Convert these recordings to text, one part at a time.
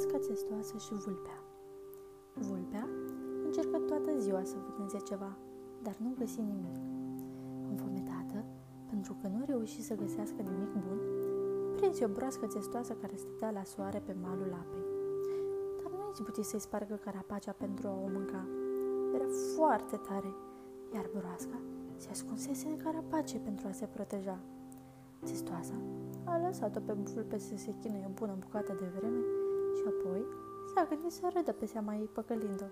broasca țestoasă și vulpea. Vulpea încercă toată ziua să vâneze ceva, dar nu găsi nimic. Înfometată, pentru că nu reuși să găsească nimic bun, prinse o broască țestoasă care stătea la soare pe malul apei. Dar nu izbuti să-i spargă carapacea pentru a o mânca. Era foarte tare, iar broasca se ascunsese în carapace pentru a se proteja. Țestoasa a lăsat-o pe vulpe să se chinuie o bună bucată de vreme și apoi s-a gândit să râdă pe seama ei păcălind-o.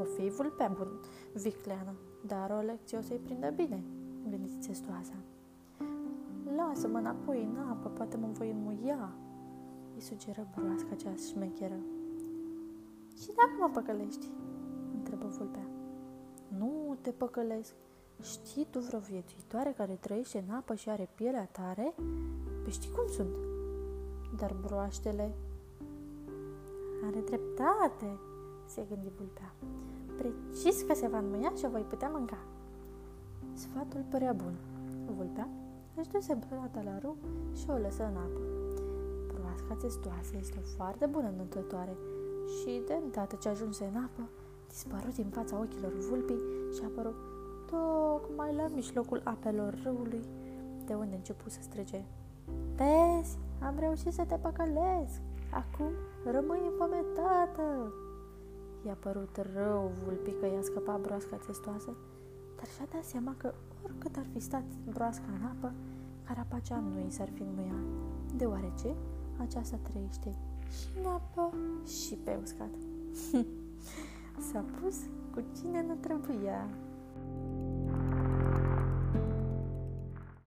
O fi vulpea bun, vicleană, dar o lecție o să-i prindă bine, gândit țestoasa. Lasă-mă înapoi în apă, poate mă voi înmuia, îi sugeră broasca cea șmecheră. Și dacă mă păcălești? întrebă vulpea. Nu te păcălesc. Știi tu vreo viețuitoare care trăiește în apă și are pielea tare? Păi știi cum sunt? Dar broaștele... Are dreptate, se gândi vulpea. Precis că se va înmâia și o voi putea mânca. Sfatul părea bun. Vulpea își duse broata la râu și o lăsă în apă. Broasca testoasă este o foarte bună înătătoare și de îndată ce ajunse în apă, dispărut din fața ochilor vulpii și a apărut tocmai la mijlocul apelor râului, de unde începu să strige. Vezi, am reușit să te păcălesc! Acum rămâi înfometată! I-a părut rău vulpii că i-a scăpat broasca testoasă, dar și-a dat seama că oricât ar fi stat broasca în apă, carapacea nu i s-ar fi înmuiat, deoarece aceasta trăiește și în apă și pe uscat. S-a pus cu cine nu trebuia.